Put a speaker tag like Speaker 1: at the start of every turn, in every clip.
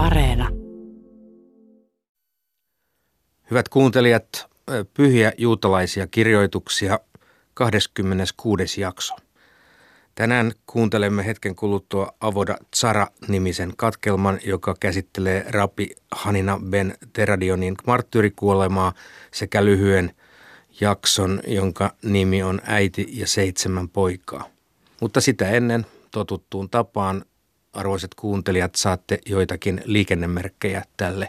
Speaker 1: Areena.
Speaker 2: Hyvät kuuntelijat, pyhiä juutalaisia kirjoituksia 26. jakso. Tänään kuuntelemme hetken kuluttua Avoda Tsara-nimisen katkelman, joka käsittelee Rabbi Hanina Ben Teradionin marttyyrikuolemaa sekä lyhyen jakson, jonka nimi on Äiti ja seitsemän poikaa. Mutta sitä ennen totuttuun tapaan, arvoisat kuuntelijat, saatte joitakin liikennemerkkejä tälle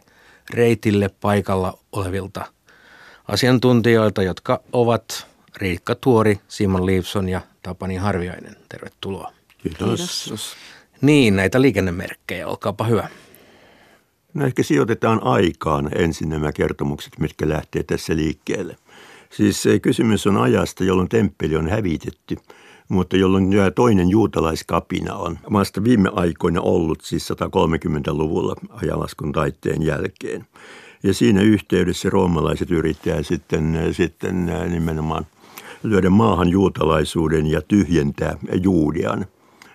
Speaker 2: reitille paikalla olevilta asiantuntijoilta, jotka ovat Riikka Tuori, Simon Liivson ja Tapani Harviainen. Tervetuloa.
Speaker 3: Kiitos. Kiitos.
Speaker 2: Niin, näitä liikennemerkkejä, olkaapa hyvä.
Speaker 3: No ehkä sijoitetaan aikaan ensin nämä kertomukset, mitkä lähtee tässä liikkeelle. Siis kysymys on ajasta, jolloin temppeli on hävitetty, mutta jolloin toinen juutalaiskapina on vasta viime aikoina ollut, siis 130-luvulla ajalaskun taitteen jälkeen. Ja siinä yhteydessä roomalaiset yrittävät sitten, sitten nimenomaan – lyödä maahan juutalaisuuden ja tyhjentää Juudian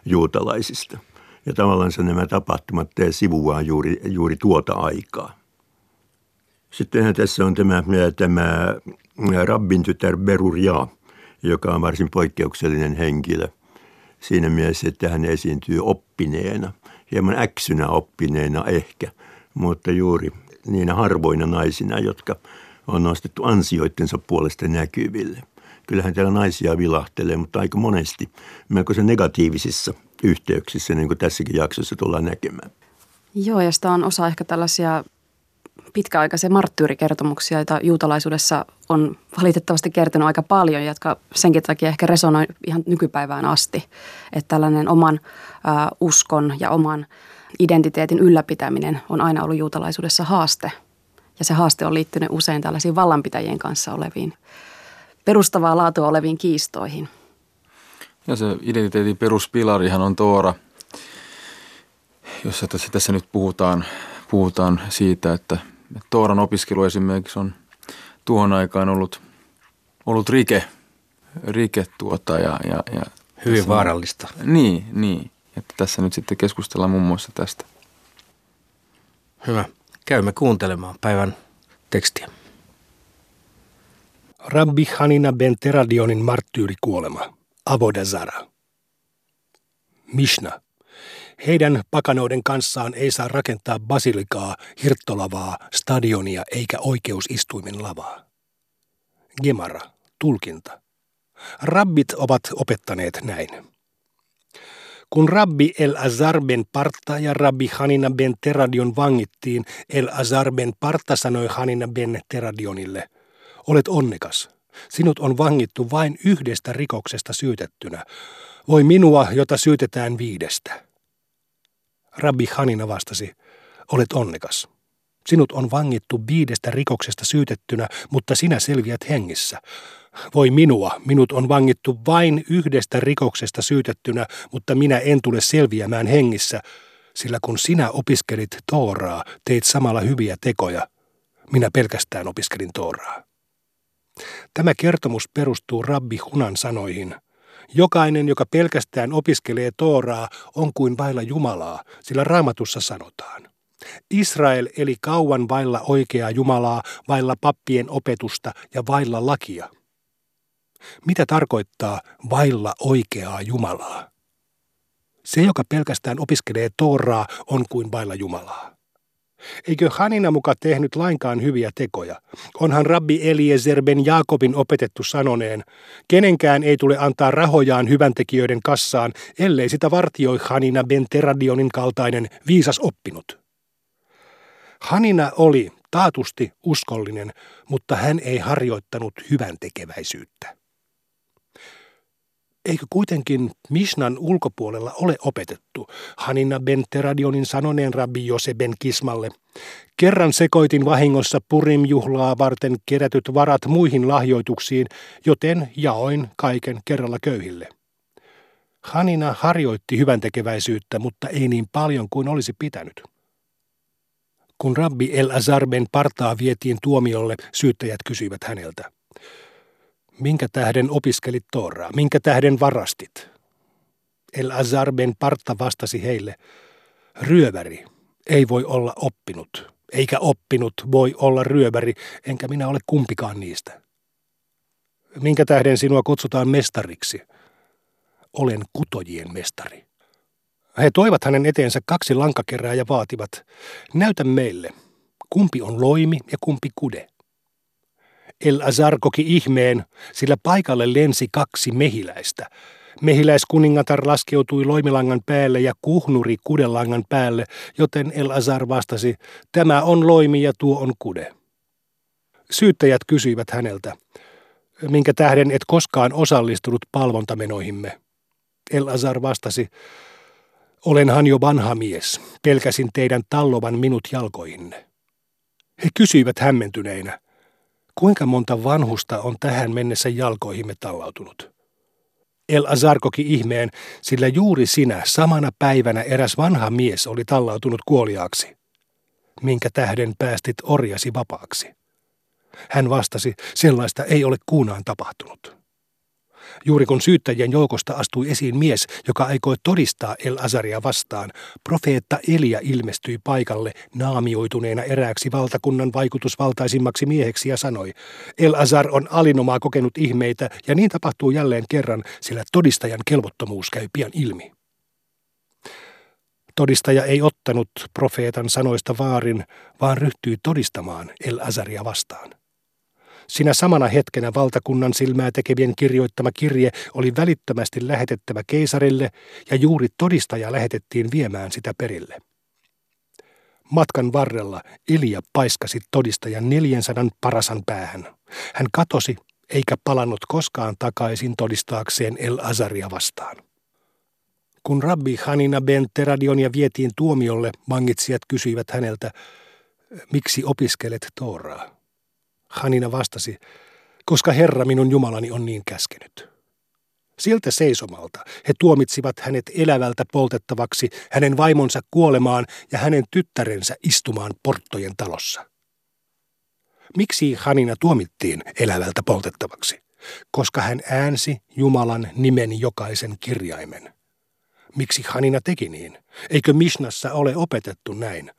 Speaker 3: juutalaisista. Ja tavallaan nämä tapahtumat sivuaa juuri, juuri tuota aikaa. Sittenhän tässä on tämä, tämä rabbin tytär Beruria, joka on varsin poikkeuksellinen henkilö siinä mielessä, että hän esiintyy oppineena, hieman äksynä oppineena ehkä, mutta juuri niinä harvoina naisina, jotka on nostettu ansioittensa puolesta näkyville – kyllähän täällä naisia vilahtelee, mutta aika monesti se negatiivisissa yhteyksissä, niin kuin tässäkin jaksossa tullaan näkemään.
Speaker 4: Joo, ja sitä on osa ehkä tällaisia pitkäaikaisia marttyyrikertomuksia, joita juutalaisuudessa on valitettavasti kertynyt aika paljon, jotka senkin takia ehkä resonoi ihan nykypäivään asti. Että tällainen oman uskon ja oman identiteetin ylläpitäminen on aina ollut juutalaisuudessa haaste. Ja se haaste on liittynyt usein tällaisiin vallanpitäjien kanssa oleviin perustavaa laatua oleviin kiistoihin.
Speaker 5: Ja se identiteetin peruspilarihan on Toora, jossa tässä, tässä nyt puhutaan, puhutaan siitä, että Tooran opiskelu esimerkiksi on tuohon aikaan ollut, ollut rike, rike tuota ja, ja, ja
Speaker 2: Hyvin tässä, vaarallista.
Speaker 5: Niin, niin. Että tässä nyt sitten keskustellaan muun muassa tästä.
Speaker 2: Hyvä. Käymme kuuntelemaan päivän tekstiä.
Speaker 6: Rabbi Hanina ben Teradionin marttyyrikuolema, Avodazara. Mishna. Heidän pakanoiden kanssaan ei saa rakentaa basilikaa, hirttolavaa, stadionia eikä oikeusistuimen lavaa. Gemara. Tulkinta. Rabbit ovat opettaneet näin. Kun rabbi El Azar ben Parta ja rabbi Hanina ben Teradion vangittiin, El Azar ben Parta sanoi Hanina ben Teradionille – Olet onnekas. Sinut on vangittu vain yhdestä rikoksesta syytettynä. Voi minua, jota syytetään viidestä. Rabbi Hanina vastasi, olet onnekas. Sinut on vangittu viidestä rikoksesta syytettynä, mutta sinä selviät hengissä. Voi minua, minut on vangittu vain yhdestä rikoksesta syytettynä, mutta minä en tule selviämään hengissä, sillä kun sinä opiskelit Tooraa, teit samalla hyviä tekoja. Minä pelkästään opiskelin Tooraa. Tämä kertomus perustuu Rabbi Hunan sanoihin. Jokainen, joka pelkästään opiskelee Tooraa, on kuin vailla Jumalaa, sillä raamatussa sanotaan. Israel eli kauan vailla oikeaa Jumalaa, vailla pappien opetusta ja vailla lakia. Mitä tarkoittaa vailla oikeaa Jumalaa? Se, joka pelkästään opiskelee Tooraa, on kuin vailla Jumalaa. Eikö Hanina muka tehnyt lainkaan hyviä tekoja? Onhan rabbi Eliezer ben Jaakobin opetettu sanoneen, kenenkään ei tule antaa rahojaan hyväntekijöiden kassaan, ellei sitä vartioi Hanina ben Teradionin kaltainen viisas oppinut. Hanina oli taatusti uskollinen, mutta hän ei harjoittanut hyväntekeväisyyttä. Eikö kuitenkin Mishnan ulkopuolella ole opetettu Hanina ben Teradionin sanoneen rabbi Jose ben Kismalle? Kerran sekoitin vahingossa Purim-juhlaa varten kerätyt varat muihin lahjoituksiin, joten jaoin kaiken kerralla köyhille. Hanina harjoitti hyvän tekeväisyyttä, mutta ei niin paljon kuin olisi pitänyt. Kun rabbi El Azar ben Partaa vietiin tuomiolle, syyttäjät kysyivät häneltä. Minkä tähden opiskelit Tooraa? Minkä tähden varastit? El Azar ben Parta vastasi heille, ryöväri, ei voi olla oppinut, eikä oppinut voi olla ryöväri, enkä minä ole kumpikaan niistä. Minkä tähden sinua kutsutaan mestariksi? Olen kutojien mestari. He toivat hänen eteensä kaksi lankakerää ja vaativat, näytä meille, kumpi on loimi ja kumpi kude. El Azar koki ihmeen, sillä paikalle lensi kaksi mehiläistä. Mehiläiskuningatar laskeutui loimilangan päälle ja kuhnuri kudelangan päälle, joten El Azar vastasi, tämä on loimi ja tuo on kude. Syyttäjät kysyivät häneltä, minkä tähden et koskaan osallistunut palvontamenoihimme. El Azar vastasi, olenhan jo vanha mies, pelkäsin teidän tallovan minut jalkoihinne. He kysyivät hämmentyneinä, kuinka monta vanhusta on tähän mennessä jalkoihimme tallautunut? El Azar koki ihmeen, sillä juuri sinä samana päivänä eräs vanha mies oli tallautunut kuoliaaksi. Minkä tähden päästit orjasi vapaaksi? Hän vastasi, sellaista ei ole kuunaan tapahtunut. Juuri kun syyttäjien joukosta astui esiin mies, joka aikoi todistaa El Azaria vastaan, profeetta Elia ilmestyi paikalle naamioituneena erääksi valtakunnan vaikutusvaltaisimmaksi mieheksi ja sanoi, El Azar on alinomaa kokenut ihmeitä ja niin tapahtuu jälleen kerran, sillä todistajan kelvottomuus käy pian ilmi. Todistaja ei ottanut profeetan sanoista vaarin, vaan ryhtyi todistamaan El Azaria vastaan. Sinä samana hetkenä valtakunnan silmää tekevien kirjoittama kirje oli välittömästi lähetettävä keisarille ja juuri todistaja lähetettiin viemään sitä perille. Matkan varrella Ilja paiskasi todistajan 400 parasan päähän. Hän katosi eikä palannut koskaan takaisin todistaakseen El Azaria vastaan. Kun rabbi Hanina ben Teradionia vietiin tuomiolle, vangitsijat kysyivät häneltä, miksi opiskelet Tooraa? Hanina vastasi, koska Herra minun Jumalani on niin käskenyt. Siltä seisomalta he tuomitsivat hänet elävältä poltettavaksi, hänen vaimonsa kuolemaan ja hänen tyttärensä istumaan porttojen talossa. Miksi Hanina tuomittiin elävältä poltettavaksi? Koska hän äänsi Jumalan nimen jokaisen kirjaimen. Miksi Hanina teki niin? Eikö Mishnassa ole opetettu näin?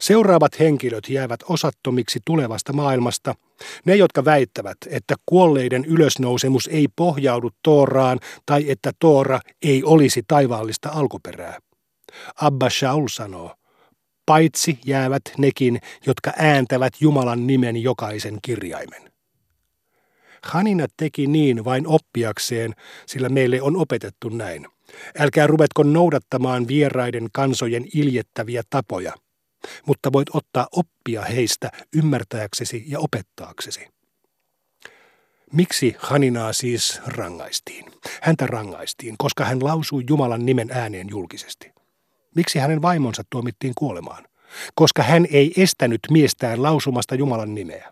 Speaker 6: Seuraavat henkilöt jäävät osattomiksi tulevasta maailmasta, ne jotka väittävät, että kuolleiden ylösnousemus ei pohjaudu Tooraan tai että Toora ei olisi taivaallista alkuperää. Abba Shaul sanoo, paitsi jäävät nekin, jotka ääntävät Jumalan nimen jokaisen kirjaimen. Hanina teki niin vain oppiakseen, sillä meille on opetettu näin. Älkää ruvetko noudattamaan vieraiden kansojen iljettäviä tapoja – mutta voit ottaa oppia heistä ymmärtääksesi ja opettaaksesi. Miksi Haninaa siis rangaistiin? Häntä rangaistiin, koska hän lausui Jumalan nimen ääneen julkisesti. Miksi hänen vaimonsa tuomittiin kuolemaan? Koska hän ei estänyt miestään lausumasta Jumalan nimeä.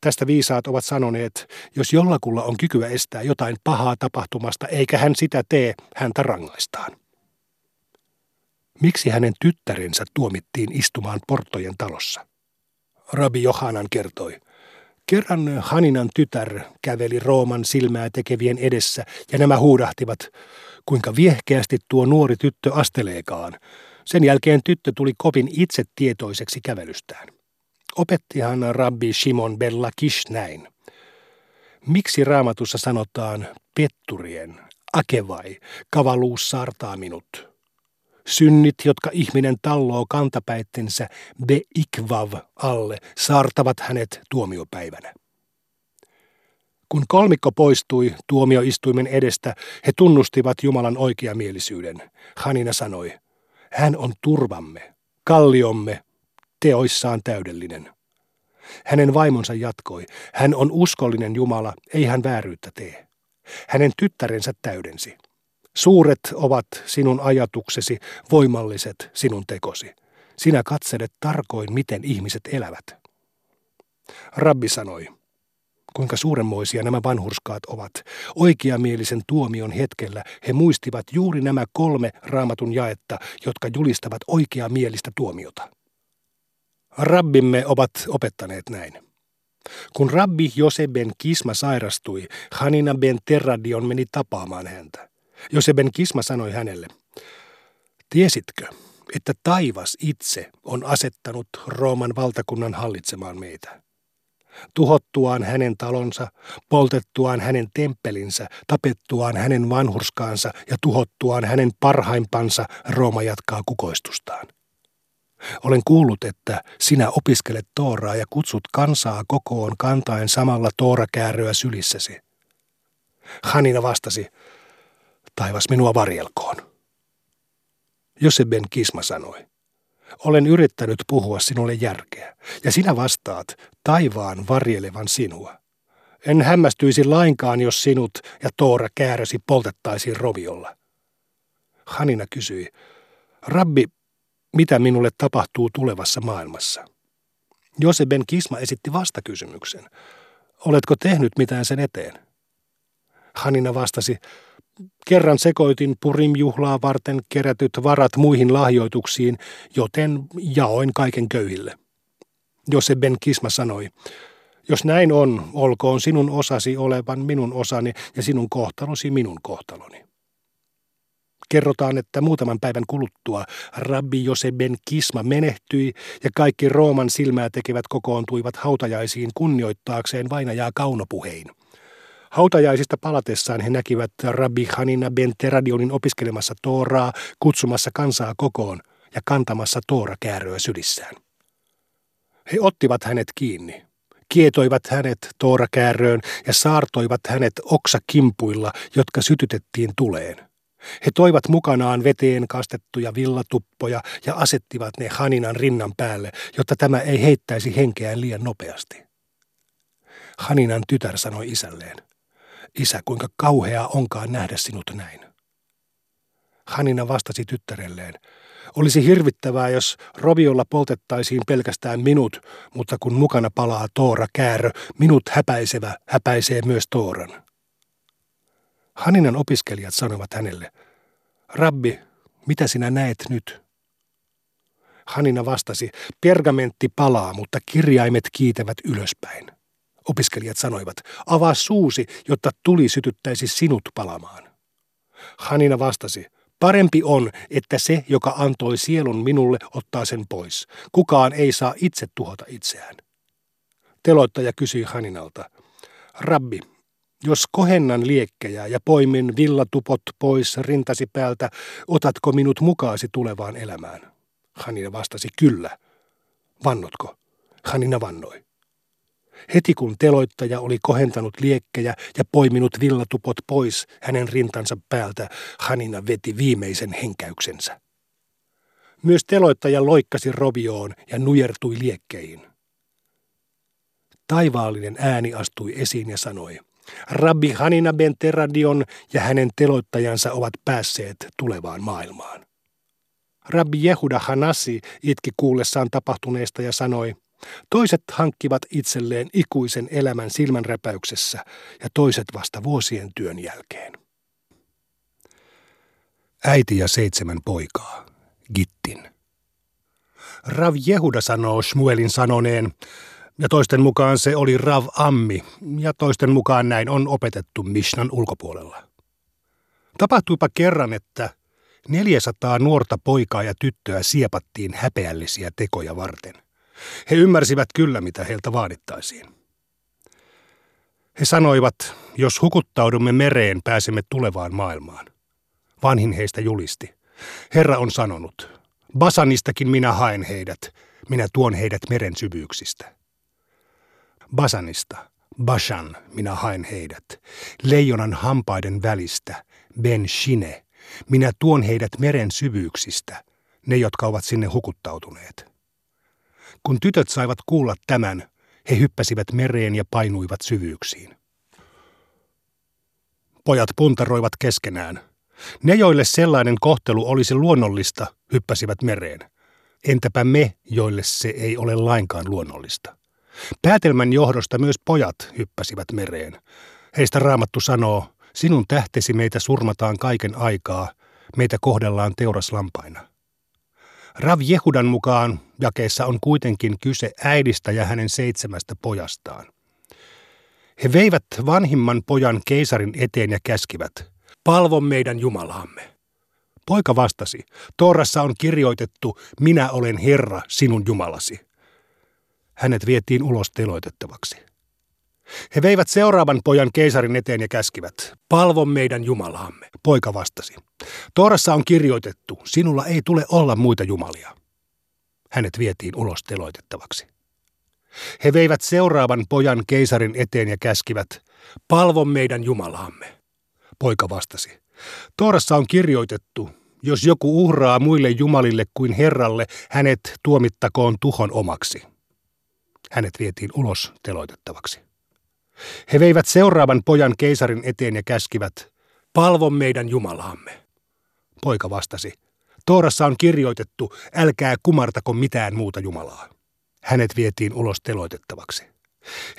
Speaker 6: Tästä viisaat ovat sanoneet, jos jollakulla on kykyä estää jotain pahaa tapahtumasta eikä hän sitä tee, häntä rangaistaan. Miksi hänen tyttärensä tuomittiin istumaan porttojen talossa? Rabi Johanan kertoi. Kerran Haninan tytär käveli Rooman silmää tekevien edessä ja nämä huudahtivat, kuinka viehkeästi tuo nuori tyttö asteleekaan. Sen jälkeen tyttö tuli kovin itsetietoiseksi kävelystään. Opettihan rabbi Shimon Bella Kish näin. Miksi raamatussa sanotaan petturien, akevai, kavaluus saartaa minut? Synnit, jotka ihminen talloo kantapäittensä beikvav alle, saartavat hänet tuomiopäivänä. Kun kolmikko poistui tuomioistuimen edestä, he tunnustivat Jumalan oikeamielisyyden. Hanina sanoi, hän on turvamme, kalliomme, teoissaan täydellinen. Hänen vaimonsa jatkoi, hän on uskollinen Jumala, ei hän vääryyttä tee. Hänen tyttärensä täydensi. Suuret ovat sinun ajatuksesi, voimalliset sinun tekosi. Sinä katselet tarkoin, miten ihmiset elävät. Rabbi sanoi, kuinka suuremmoisia nämä vanhurskaat ovat. Oikeamielisen tuomion hetkellä he muistivat juuri nämä kolme raamatun jaetta, jotka julistavat oikeamielistä tuomiota. Rabbimme ovat opettaneet näin. Kun rabbi Jose ben Kisma sairastui, Hanina ben Terradion meni tapaamaan häntä. Joseben Kisma sanoi hänelle, tiesitkö, että taivas itse on asettanut Rooman valtakunnan hallitsemaan meitä. Tuhottuaan hänen talonsa, poltettuaan hänen temppelinsä, tapettuaan hänen vanhurskaansa ja tuhottuaan hänen parhaimpansa, Rooma jatkaa kukoistustaan. Olen kuullut, että sinä opiskelet Tooraa ja kutsut kansaa kokoon kantaen samalla Toora-kääröä sylissäsi. Hanina vastasi, taivas minua varjelkoon. Joseben Kisma sanoi, olen yrittänyt puhua sinulle järkeä, ja sinä vastaat taivaan varjelevan sinua. En hämmästyisi lainkaan, jos sinut ja Toora käärösi poltettaisiin roviolla. Hanina kysyi, Rabbi, mitä minulle tapahtuu tulevassa maailmassa? Joseben Kisma esitti vastakysymyksen. Oletko tehnyt mitään sen eteen? Hanina vastasi, Kerran sekoitin Purim-juhlaa varten kerätyt varat muihin lahjoituksiin, joten jaoin kaiken köyhille. Jose Ben Kisma sanoi, jos näin on, olkoon sinun osasi olevan minun osani ja sinun kohtalosi minun kohtaloni. Kerrotaan, että muutaman päivän kuluttua rabbi Jose Ben Kisma menehtyi ja kaikki Rooman silmää tekevät kokoontuivat hautajaisiin kunnioittaakseen vainajaa kaunopuhein. Hautajaisista palatessaan he näkivät Rabbi Hanina ben Teradionin opiskelemassa Tooraa, kutsumassa kansaa kokoon ja kantamassa Toora-kääröä sylissään. He ottivat hänet kiinni, kietoivat hänet Toora-kääröön ja saartoivat hänet oksakimpuilla, jotka sytytettiin tuleen. He toivat mukanaan veteen kastettuja villatuppoja ja asettivat ne Haninan rinnan päälle, jotta tämä ei heittäisi henkeään liian nopeasti. Haninan tytär sanoi isälleen, Isä, kuinka kauheaa onkaan nähdä sinut näin. Hanina vastasi tyttärelleen. Olisi hirvittävää, jos roviolla poltettaisiin pelkästään minut, mutta kun mukana palaa Toora käärö, minut häpäisevä häpäisee myös Tooran. Haninan opiskelijat sanovat hänelle, Rabbi, mitä sinä näet nyt? Hanina vastasi, pergamentti palaa, mutta kirjaimet kiitävät ylöspäin. Opiskelijat sanoivat, avaa suusi, jotta tuli sytyttäisi sinut palamaan. Hanina vastasi, parempi on, että se, joka antoi sielun minulle, ottaa sen pois. Kukaan ei saa itse tuhota itseään. Teloittaja kysyi Haninalta, Rabbi, jos kohennan liekkejä ja poimin villatupot pois rintasi päältä, otatko minut mukaasi tulevaan elämään? Hanina vastasi, kyllä. Vannotko? Hanina vannoi. Heti kun teloittaja oli kohentanut liekkejä ja poiminut villatupot pois hänen rintansa päältä, Hanina veti viimeisen henkäyksensä. Myös teloittaja loikkasi rovioon ja nujertui liekkeihin. Taivaallinen ääni astui esiin ja sanoi, Rabbi Hanina ben Teradion ja hänen teloittajansa ovat päässeet tulevaan maailmaan. Rabbi Jehuda Hanasi itki kuullessaan tapahtuneesta ja sanoi, Toiset hankkivat itselleen ikuisen elämän silmänräpäyksessä ja toiset vasta vuosien työn jälkeen. Äiti ja seitsemän poikaa, Gittin. Rav Jehuda sanoo Shmuelin sanoneen, ja toisten mukaan se oli Rav Ammi, ja toisten mukaan näin on opetettu Mishnan ulkopuolella. Tapahtuipa kerran, että 400 nuorta poikaa ja tyttöä siepattiin häpeällisiä tekoja varten – he ymmärsivät kyllä, mitä heiltä vaadittaisiin. He sanoivat, jos hukuttaudumme mereen, pääsemme tulevaan maailmaan. Vanhin heistä julisti. Herra on sanonut, Basanistakin minä haen heidät, minä tuon heidät meren syvyyksistä. Basanista, Bashan, minä haen heidät, leijonan hampaiden välistä, Ben Shine, minä tuon heidät meren syvyyksistä, ne jotka ovat sinne hukuttautuneet. Kun tytöt saivat kuulla tämän, he hyppäsivät mereen ja painuivat syvyyksiin. Pojat puntaroivat keskenään. Ne, joille sellainen kohtelu olisi luonnollista, hyppäsivät mereen. Entäpä me, joille se ei ole lainkaan luonnollista? Päätelmän johdosta myös pojat hyppäsivät mereen. Heistä raamattu sanoo, sinun tähtesi meitä surmataan kaiken aikaa, meitä kohdellaan teuraslampaina. Rav Jehudan mukaan jakeessa on kuitenkin kyse äidistä ja hänen seitsemästä pojastaan. He veivät vanhimman pojan keisarin eteen ja käskivät, palvo meidän Jumalaamme. Poika vastasi, Toorassa on kirjoitettu, minä olen Herra, sinun Jumalasi. Hänet vietiin ulos teloitettavaksi. He veivät seuraavan pojan keisarin eteen ja käskivät, palvo meidän Jumalaamme. Poika vastasi, Toorassa on kirjoitettu, sinulla ei tule olla muita jumalia. Hänet vietiin ulos teloitettavaksi. He veivät seuraavan pojan keisarin eteen ja käskivät, palvo meidän Jumalaamme. Poika vastasi, Toorassa on kirjoitettu, jos joku uhraa muille jumalille kuin Herralle, hänet tuomittakoon tuhon omaksi. Hänet vietiin ulos teloitettavaksi. He veivät seuraavan pojan keisarin eteen ja käskivät, palvo meidän Jumalaamme. Poika vastasi, Toorassa on kirjoitettu, älkää kumartako mitään muuta Jumalaa. Hänet vietiin ulos teloitettavaksi.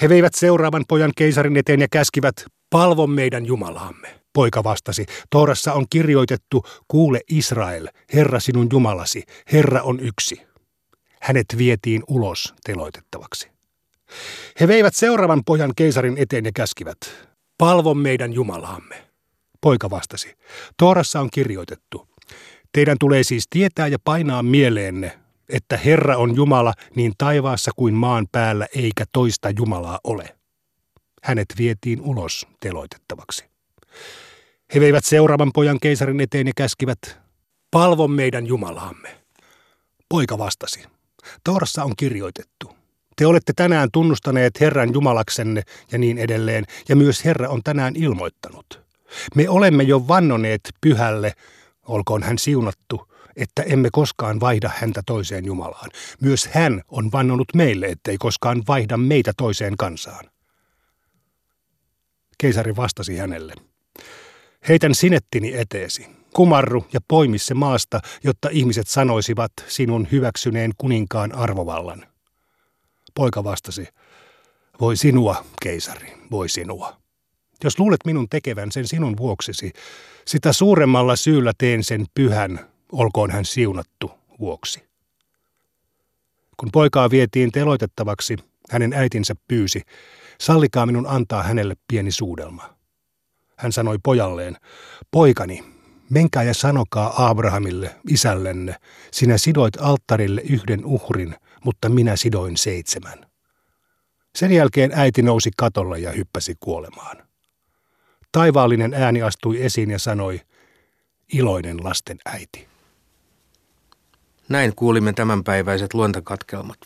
Speaker 6: He veivät seuraavan pojan keisarin eteen ja käskivät, palvo meidän Jumalaamme. Poika vastasi, Toorassa on kirjoitettu, kuule Israel, Herra sinun Jumalasi, Herra on yksi. Hänet vietiin ulos teloitettavaksi. He veivät seuraavan pojan keisarin eteen ja käskivät, palvo meidän Jumalaamme. Poika vastasi, Toorassa on kirjoitettu, teidän tulee siis tietää ja painaa mieleenne, että Herra on Jumala niin taivaassa kuin maan päällä eikä toista Jumalaa ole. Hänet vietiin ulos teloitettavaksi. He veivät seuraavan pojan keisarin eteen ja käskivät, palvo meidän Jumalaamme. Poika vastasi, Toorassa on kirjoitettu, te olette tänään tunnustaneet Herran Jumalaksenne ja niin edelleen, ja myös Herra on tänään ilmoittanut. Me olemme jo vannoneet pyhälle, olkoon hän siunattu, että emme koskaan vaihda häntä toiseen Jumalaan. Myös hän on vannonut meille, ettei koskaan vaihda meitä toiseen kansaan. Keisari vastasi hänelle. Heitän sinettini eteesi. Kumarru ja poimi se maasta, jotta ihmiset sanoisivat sinun hyväksyneen kuninkaan arvovallan. Poika vastasi, voi sinua, keisari, voi sinua. Jos luulet minun tekevän sen sinun vuoksesi, sitä suuremmalla syyllä teen sen pyhän, olkoon hän siunattu vuoksi. Kun poikaa vietiin teloitettavaksi, hänen äitinsä pyysi, sallikaa minun antaa hänelle pieni suudelma. Hän sanoi pojalleen, poikani, menkää ja sanokaa Abrahamille, isällenne, sinä sidoit alttarille yhden uhrin, mutta minä sidoin seitsemän. Sen jälkeen äiti nousi katolle ja hyppäsi kuolemaan. Taivaallinen ääni astui esiin ja sanoi, iloinen lasten äiti.
Speaker 2: Näin kuulimme tämänpäiväiset luontakatkelmat.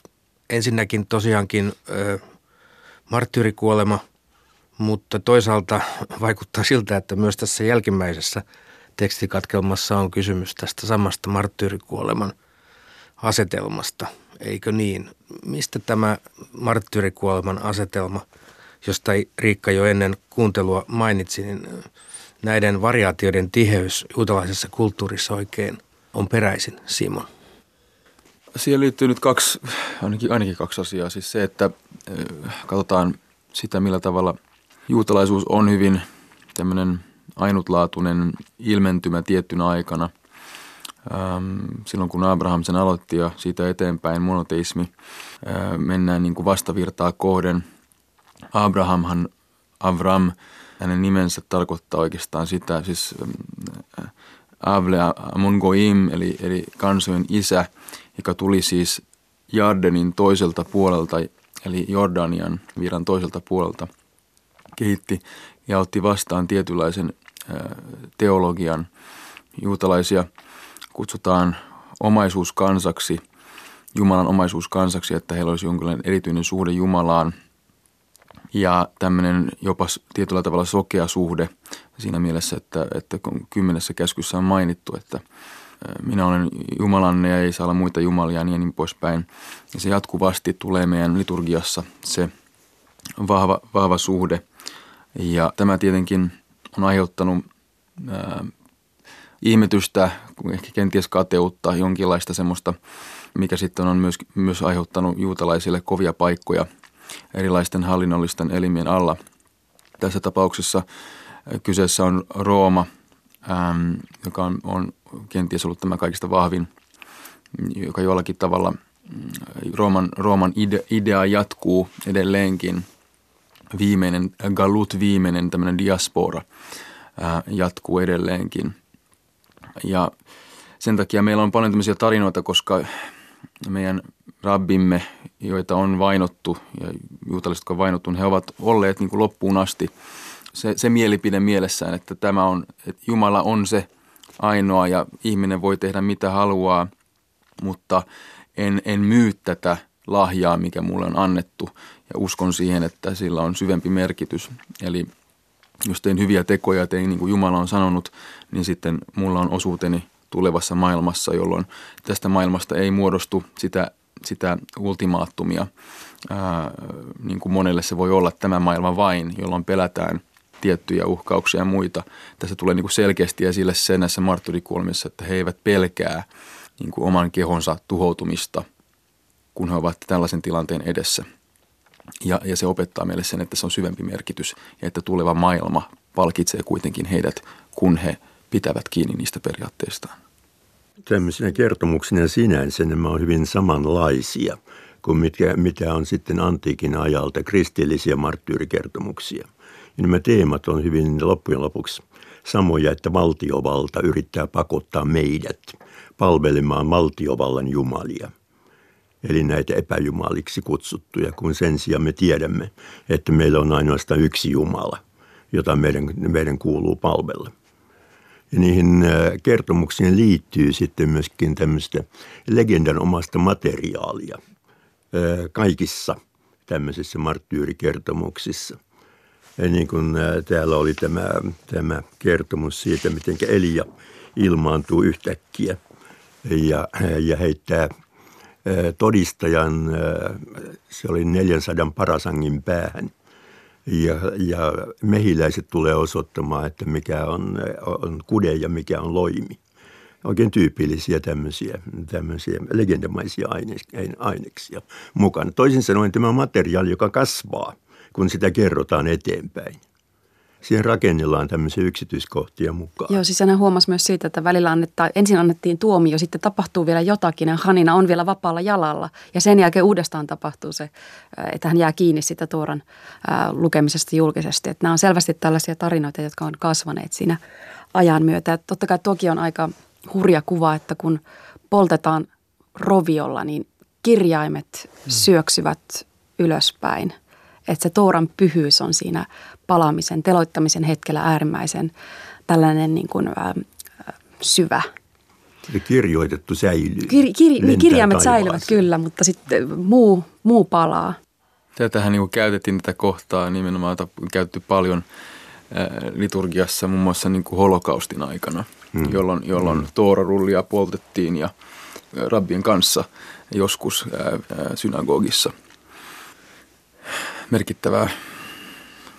Speaker 2: Ensinnäkin tosiaankin ö, marttyyrikuolema, mutta toisaalta vaikuttaa siltä, että myös tässä jälkimmäisessä tekstikatkelmassa on kysymys tästä samasta marttyyrikuoleman asetelmasta, eikö niin? Mistä tämä marttyyrikuoleman asetelma, josta Riikka jo ennen kuuntelua mainitsi, niin näiden variaatioiden tiheys juutalaisessa kulttuurissa oikein on peräisin, Simon?
Speaker 5: Siihen liittyy nyt kaksi, ainakin, ainakin kaksi asiaa. Siis se, että katsotaan sitä, millä tavalla juutalaisuus on hyvin tämmöinen ainutlaatuinen ilmentymä tiettynä aikana. Silloin kun Abraham sen aloitti ja siitä eteenpäin monoteismi mennään niin kuin vastavirtaa kohden. Abrahamhan, Avram, hänen nimensä tarkoittaa oikeastaan sitä, siis Avle Mongoim, eli, eli kansojen isä, joka tuli siis Jardenin toiselta puolelta, eli Jordanian viran toiselta puolelta, kehitti ja otti vastaan tietynlaisen teologian. Juutalaisia kutsutaan omaisuuskansaksi, Jumalan omaisuuskansaksi, että heillä olisi jonkinlainen erityinen suhde Jumalaan ja tämmöinen jopa tietyllä tavalla sokea suhde siinä mielessä, että, että kymmenessä käskyssä on mainittu, että minä olen Jumalanne ja ei saa olla muita jumalia ja niin poispäin. Ja se jatkuvasti tulee meidän liturgiassa se vahva, vahva suhde. Ja tämä tietenkin on aiheuttanut ihmetystä, ehkä kenties kateutta, jonkinlaista semmoista, mikä sitten on myös, myös aiheuttanut juutalaisille kovia paikkoja erilaisten hallinnollisten elimien alla. Tässä tapauksessa kyseessä on Rooma, äm, joka on, on kenties ollut tämä kaikista vahvin, joka jollakin tavalla mm, Rooman, Rooman ide, idea jatkuu edelleenkin. Viimeinen, Galut viimeinen tämmöinen diaspora ää, jatkuu edelleenkin. Ja sen takia meillä on paljon tämmöisiä tarinoita, koska meidän rabbimme, joita on vainottu ja juutalaiset, jotka on vainottu, niin he ovat olleet niin kuin loppuun asti se, se mielipide mielessään, että tämä on, että Jumala on se ainoa ja ihminen voi tehdä mitä haluaa, mutta en, en myy tätä lahjaa, mikä mulle on annettu ja uskon siihen, että sillä on syvempi merkitys. Eli jos tein hyviä tekoja ja tein niin kuin Jumala on sanonut, niin sitten mulla on osuuteni tulevassa maailmassa, jolloin tästä maailmasta ei muodostu sitä, sitä ultimaattumia, ää, niin kuin monelle se voi olla tämä maailma vain, jolloin pelätään tiettyjä uhkauksia ja muita. Tässä tulee niin kuin selkeästi esille se näissä martyrikuolemissa, että he eivät pelkää niin kuin oman kehonsa tuhoutumista, kun he ovat tällaisen tilanteen edessä. Ja, ja se opettaa meille sen, että se on syvempi merkitys ja että tuleva maailma palkitsee kuitenkin heidät, kun he pitävät kiinni niistä periaatteistaan.
Speaker 3: Tämmöisenä kertomuksena sinänsä nämä on hyvin samanlaisia kuin mitkä, mitä on sitten antiikin ajalta kristillisiä marttyyrikertomuksia. Ja nämä teemat on hyvin loppujen lopuksi samoja, että valtiovalta yrittää pakottaa meidät palvelemaan valtiovallan jumalia – eli näitä epäjumaliksi kutsuttuja, kun sen sijaan me tiedämme, että meillä on ainoastaan yksi Jumala, jota meidän, meidän kuuluu palvella. Ja niihin kertomuksiin liittyy sitten myöskin tämmöistä legendan omasta materiaalia kaikissa tämmöisissä marttyyrikertomuksissa. Ja niin kuin täällä oli tämä, tämä kertomus siitä, miten Elia ilmaantuu yhtäkkiä ja, ja heittää todistajan, se oli 400 parasangin päähän. Ja, ja mehiläiset tulee osoittamaan, että mikä on, on kude ja mikä on loimi. Oikein tyypillisiä tämmöisiä, tämmöisiä legendamaisia aineksia mukana. Toisin sanoen tämä materiaali, joka kasvaa, kun sitä kerrotaan eteenpäin siihen rakennellaan tämmöisiä yksityiskohtia mukaan.
Speaker 4: Joo, siis hän huomasi myös siitä, että välillä annettaan, ensin annettiin tuomio, sitten tapahtuu vielä jotakin ja Hanina on vielä vapaalla jalalla. Ja sen jälkeen uudestaan tapahtuu se, äh, että hän jää kiinni sitä Tuoran äh, lukemisesta julkisesti. Että nämä on selvästi tällaisia tarinoita, jotka on kasvaneet siinä ajan myötä. Että totta kai toki on aika hurja kuva, että kun poltetaan roviolla, niin kirjaimet hmm. syöksyvät ylöspäin – että se Tooran pyhyys on siinä palaamisen, teloittamisen hetkellä äärimmäisen tällainen niin kuin, ä, syvä.
Speaker 3: Ja kirjoitettu säilyy.
Speaker 4: Kir, kir, niin kirjaimet säilyvät kyllä, mutta sitten muu, muu palaa.
Speaker 5: Tätähän niin käytettiin tätä kohtaa nimenomaan, on käytetty paljon liturgiassa muun muassa niin kuin holokaustin aikana, hmm. jolloin, jolloin hmm. toorarullia poltettiin ja rabbien kanssa joskus synagogissa – merkittävää.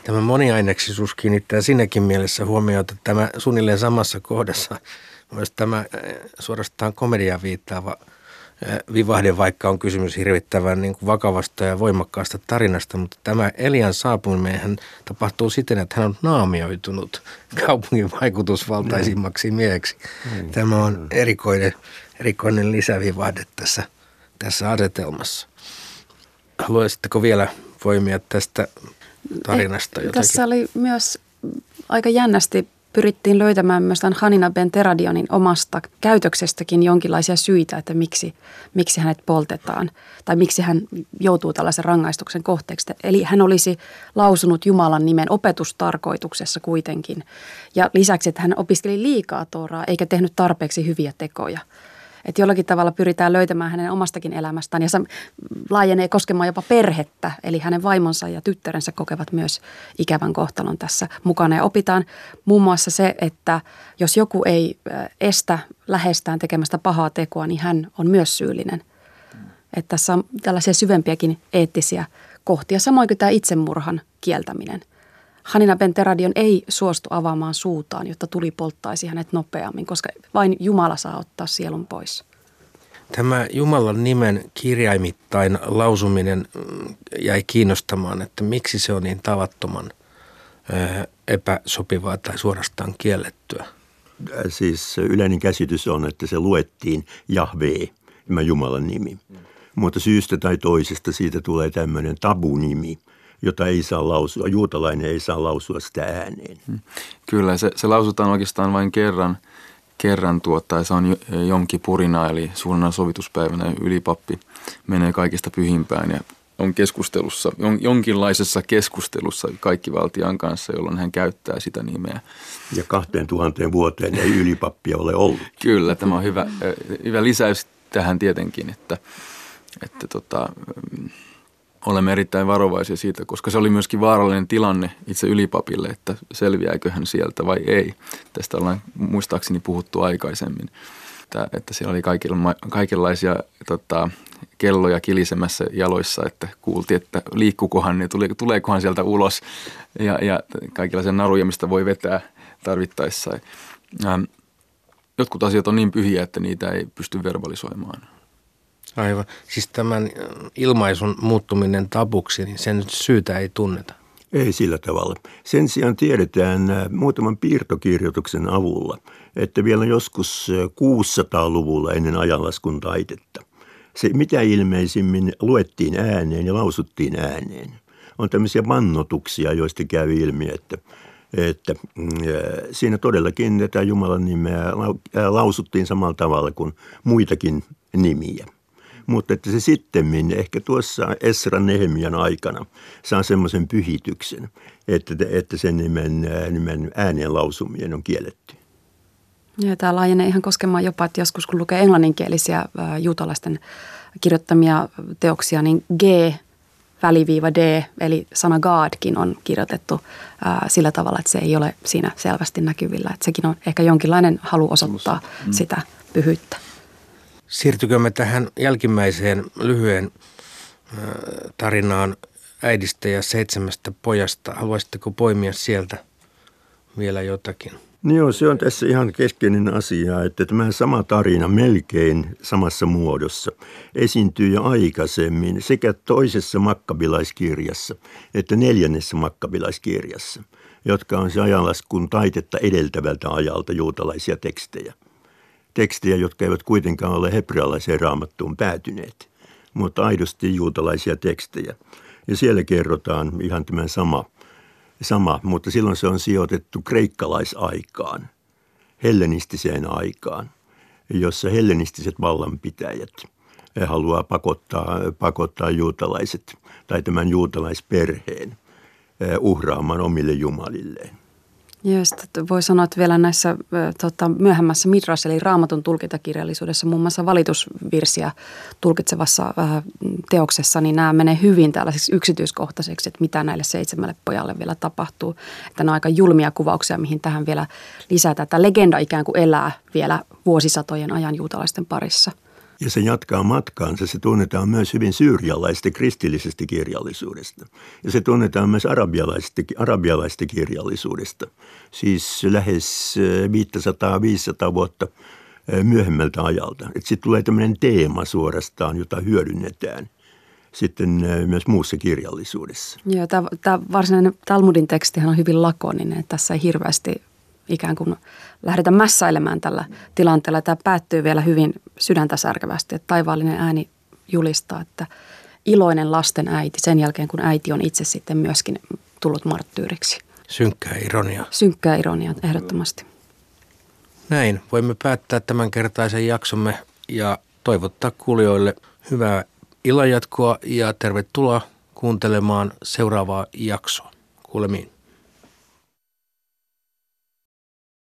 Speaker 2: Tämä moniaineksisuus kiinnittää sinnekin mielessä huomiota, että tämä suunnilleen samassa kohdassa myös tämä äh, suorastaan komediaan viittaava äh, vivahde, vaikka on kysymys hirvittävän niin kuin vakavasta ja voimakkaasta tarinasta, mutta tämä Elian saapuminen tapahtuu siten, että hän on naamioitunut kaupungin vaikutusvaltaisimmaksi mieheksi. Mm. Tämä on erikoinen, erikoinen lisävivahde tässä, tässä asetelmassa. Haluaisitteko vielä voimia tästä tarinasta
Speaker 4: jotakin? Tässä oli myös aika jännästi pyrittiin löytämään myös tämän Hanina Ben Teradionin omasta käytöksestäkin jonkinlaisia syitä, että miksi, miksi hänet poltetaan tai miksi hän joutuu tällaisen rangaistuksen kohteeksi. Eli hän olisi lausunut Jumalan nimen opetustarkoituksessa kuitenkin. Ja lisäksi, että hän opiskeli liikaa Tooraa eikä tehnyt tarpeeksi hyviä tekoja – että jollakin tavalla pyritään löytämään hänen omastakin elämästään ja se laajenee koskemaan jopa perhettä. Eli hänen vaimonsa ja tyttärensä kokevat myös ikävän kohtalon tässä mukana. Ja opitaan muun muassa se, että jos joku ei estä lähestään tekemästä pahaa tekoa, niin hän on myös syyllinen. Että tässä on tällaisia syvempiäkin eettisiä kohtia, samoin kuin tämä itsemurhan kieltäminen – Hanina Benteradion ei suostu avaamaan suutaan, jotta tuli polttaisi hänet nopeammin, koska vain Jumala saa ottaa sielun pois.
Speaker 2: Tämä Jumalan nimen kirjaimittain lausuminen mm, jäi kiinnostamaan, että miksi se on niin tavattoman epäsopivaa tai suorastaan kiellettyä.
Speaker 3: Siis yleinen käsitys on, että se luettiin Jahve, tämä Jumalan nimi. Mutta syystä tai toisesta siitä tulee tämmöinen tabunimi – jota ei saa lausua. Juutalainen ei saa lausua sitä ääneen. Hmm.
Speaker 5: Kyllä, se, se lausutaan oikeastaan vain kerran kerran tuota, se on jonkin purina, eli suunnan sovituspäivänä ylipappi menee kaikista pyhimpään ja on keskustelussa, jonkinlaisessa keskustelussa kaikki valtian kanssa, jolloin hän käyttää sitä nimeä.
Speaker 3: Ja kahteen tuhanteen vuoteen ei ylipappia ole ollut.
Speaker 5: Kyllä, tämä on hyvä, hyvä lisäys tähän tietenkin, että, että tota, olemme erittäin varovaisia siitä, koska se oli myöskin vaarallinen tilanne itse ylipapille, että selviääkö hän sieltä vai ei. Tästä ollaan muistaakseni puhuttu aikaisemmin, että, että siellä oli kaikenlaisia tota, kelloja kilisemässä jaloissa, että kuultiin, että liikkukohan ne, tuleekohan sieltä ulos ja, ja kaikenlaisia naruja, mistä voi vetää tarvittaessa. Ähm, jotkut asiat on niin pyhiä, että niitä ei pysty verbalisoimaan.
Speaker 2: Aivan. Siis tämän ilmaisun muuttuminen tabuksi, niin sen syytä ei tunneta.
Speaker 3: Ei sillä tavalla. Sen sijaan tiedetään muutaman piirtokirjoituksen avulla, että vielä joskus 600-luvulla äh, ennen ajanlaskun taitetta se mitä ilmeisimmin luettiin ääneen ja lausuttiin ääneen. On tämmöisiä vannotuksia, joista käy ilmi, että, että mm, siinä todellakin tätä Jumalan nimeä lausuttiin samalla tavalla kuin muitakin nimiä mutta että se sitten ehkä tuossa Esra Nehemian aikana saa semmoisen pyhityksen, että, että sen nimen, nimen ääneen lausumien on kielletty.
Speaker 4: Ja tämä laajenee ihan koskemaan jopa, että joskus kun lukee englanninkielisiä juutalaisten kirjoittamia teoksia, niin G väliviiva D, eli sana Godkin on kirjoitettu ää, sillä tavalla, että se ei ole siinä selvästi näkyvillä. Että sekin on ehkä jonkinlainen halu osoittaa mm. sitä pyhyyttä.
Speaker 2: Siirtykö me tähän jälkimmäiseen lyhyen tarinaan äidistä ja seitsemästä pojasta? Haluaisitteko poimia sieltä vielä jotakin?
Speaker 3: Niin joo, se on tässä ihan keskeinen asia, että tämä sama tarina melkein samassa muodossa esiintyy jo aikaisemmin sekä toisessa makkabilaiskirjassa että neljännessä makkabilaiskirjassa, jotka on se ajanlaskun taitetta edeltävältä ajalta juutalaisia tekstejä tekstejä, jotka eivät kuitenkaan ole hebrealaiseen raamattuun päätyneet, mutta aidosti juutalaisia tekstejä. Ja siellä kerrotaan ihan tämä sama, sama, mutta silloin se on sijoitettu kreikkalaisaikaan, hellenistiseen aikaan, jossa hellenistiset vallanpitäjät haluaa pakottaa, pakottaa juutalaiset tai tämän juutalaisperheen uhraamaan omille jumalilleen.
Speaker 4: Joo, voi sanoa, että vielä näissä tota, myöhemmässä Midras, eli raamatun tulkintakirjallisuudessa, muun muassa valitusvirsiä tulkitsevassa äh, teoksessa, niin nämä menee hyvin tällaisiksi yksityiskohtaiseksi, että mitä näille seitsemälle pojalle vielä tapahtuu. Että nämä on aika julmia kuvauksia, mihin tähän vielä lisätään. Tämä legenda ikään kuin elää vielä vuosisatojen ajan juutalaisten parissa –
Speaker 3: ja se jatkaa matkaansa. Se tunnetaan myös hyvin syyrialaisesta kristillisestä kirjallisuudesta. Ja se tunnetaan myös arabialaisesta, arabialaisesta kirjallisuudesta. Siis lähes 500-500 äh, vuotta äh, myöhemmältä ajalta. Sitten tulee tämmöinen teema suorastaan, jota hyödynnetään sitten äh, myös muussa kirjallisuudessa.
Speaker 4: Joo, tämä, tämä varsinainen Talmudin tekstihan on hyvin lakoninen. Tässä ei hirveästi ikään kuin lähdetä mässäilemään tällä tilanteella. Tämä päättyy vielä hyvin sydäntä särkevästi, että taivaallinen ääni julistaa, että iloinen lasten äiti sen jälkeen, kun äiti on itse sitten myöskin tullut marttyyriksi.
Speaker 2: Synkkää ironia.
Speaker 4: Synkkää ironia, ehdottomasti.
Speaker 2: Näin, voimme päättää tämänkertaisen jaksomme ja toivottaa kuulijoille hyvää illanjatkoa ja tervetuloa kuuntelemaan seuraavaa jaksoa. Kuulemiin.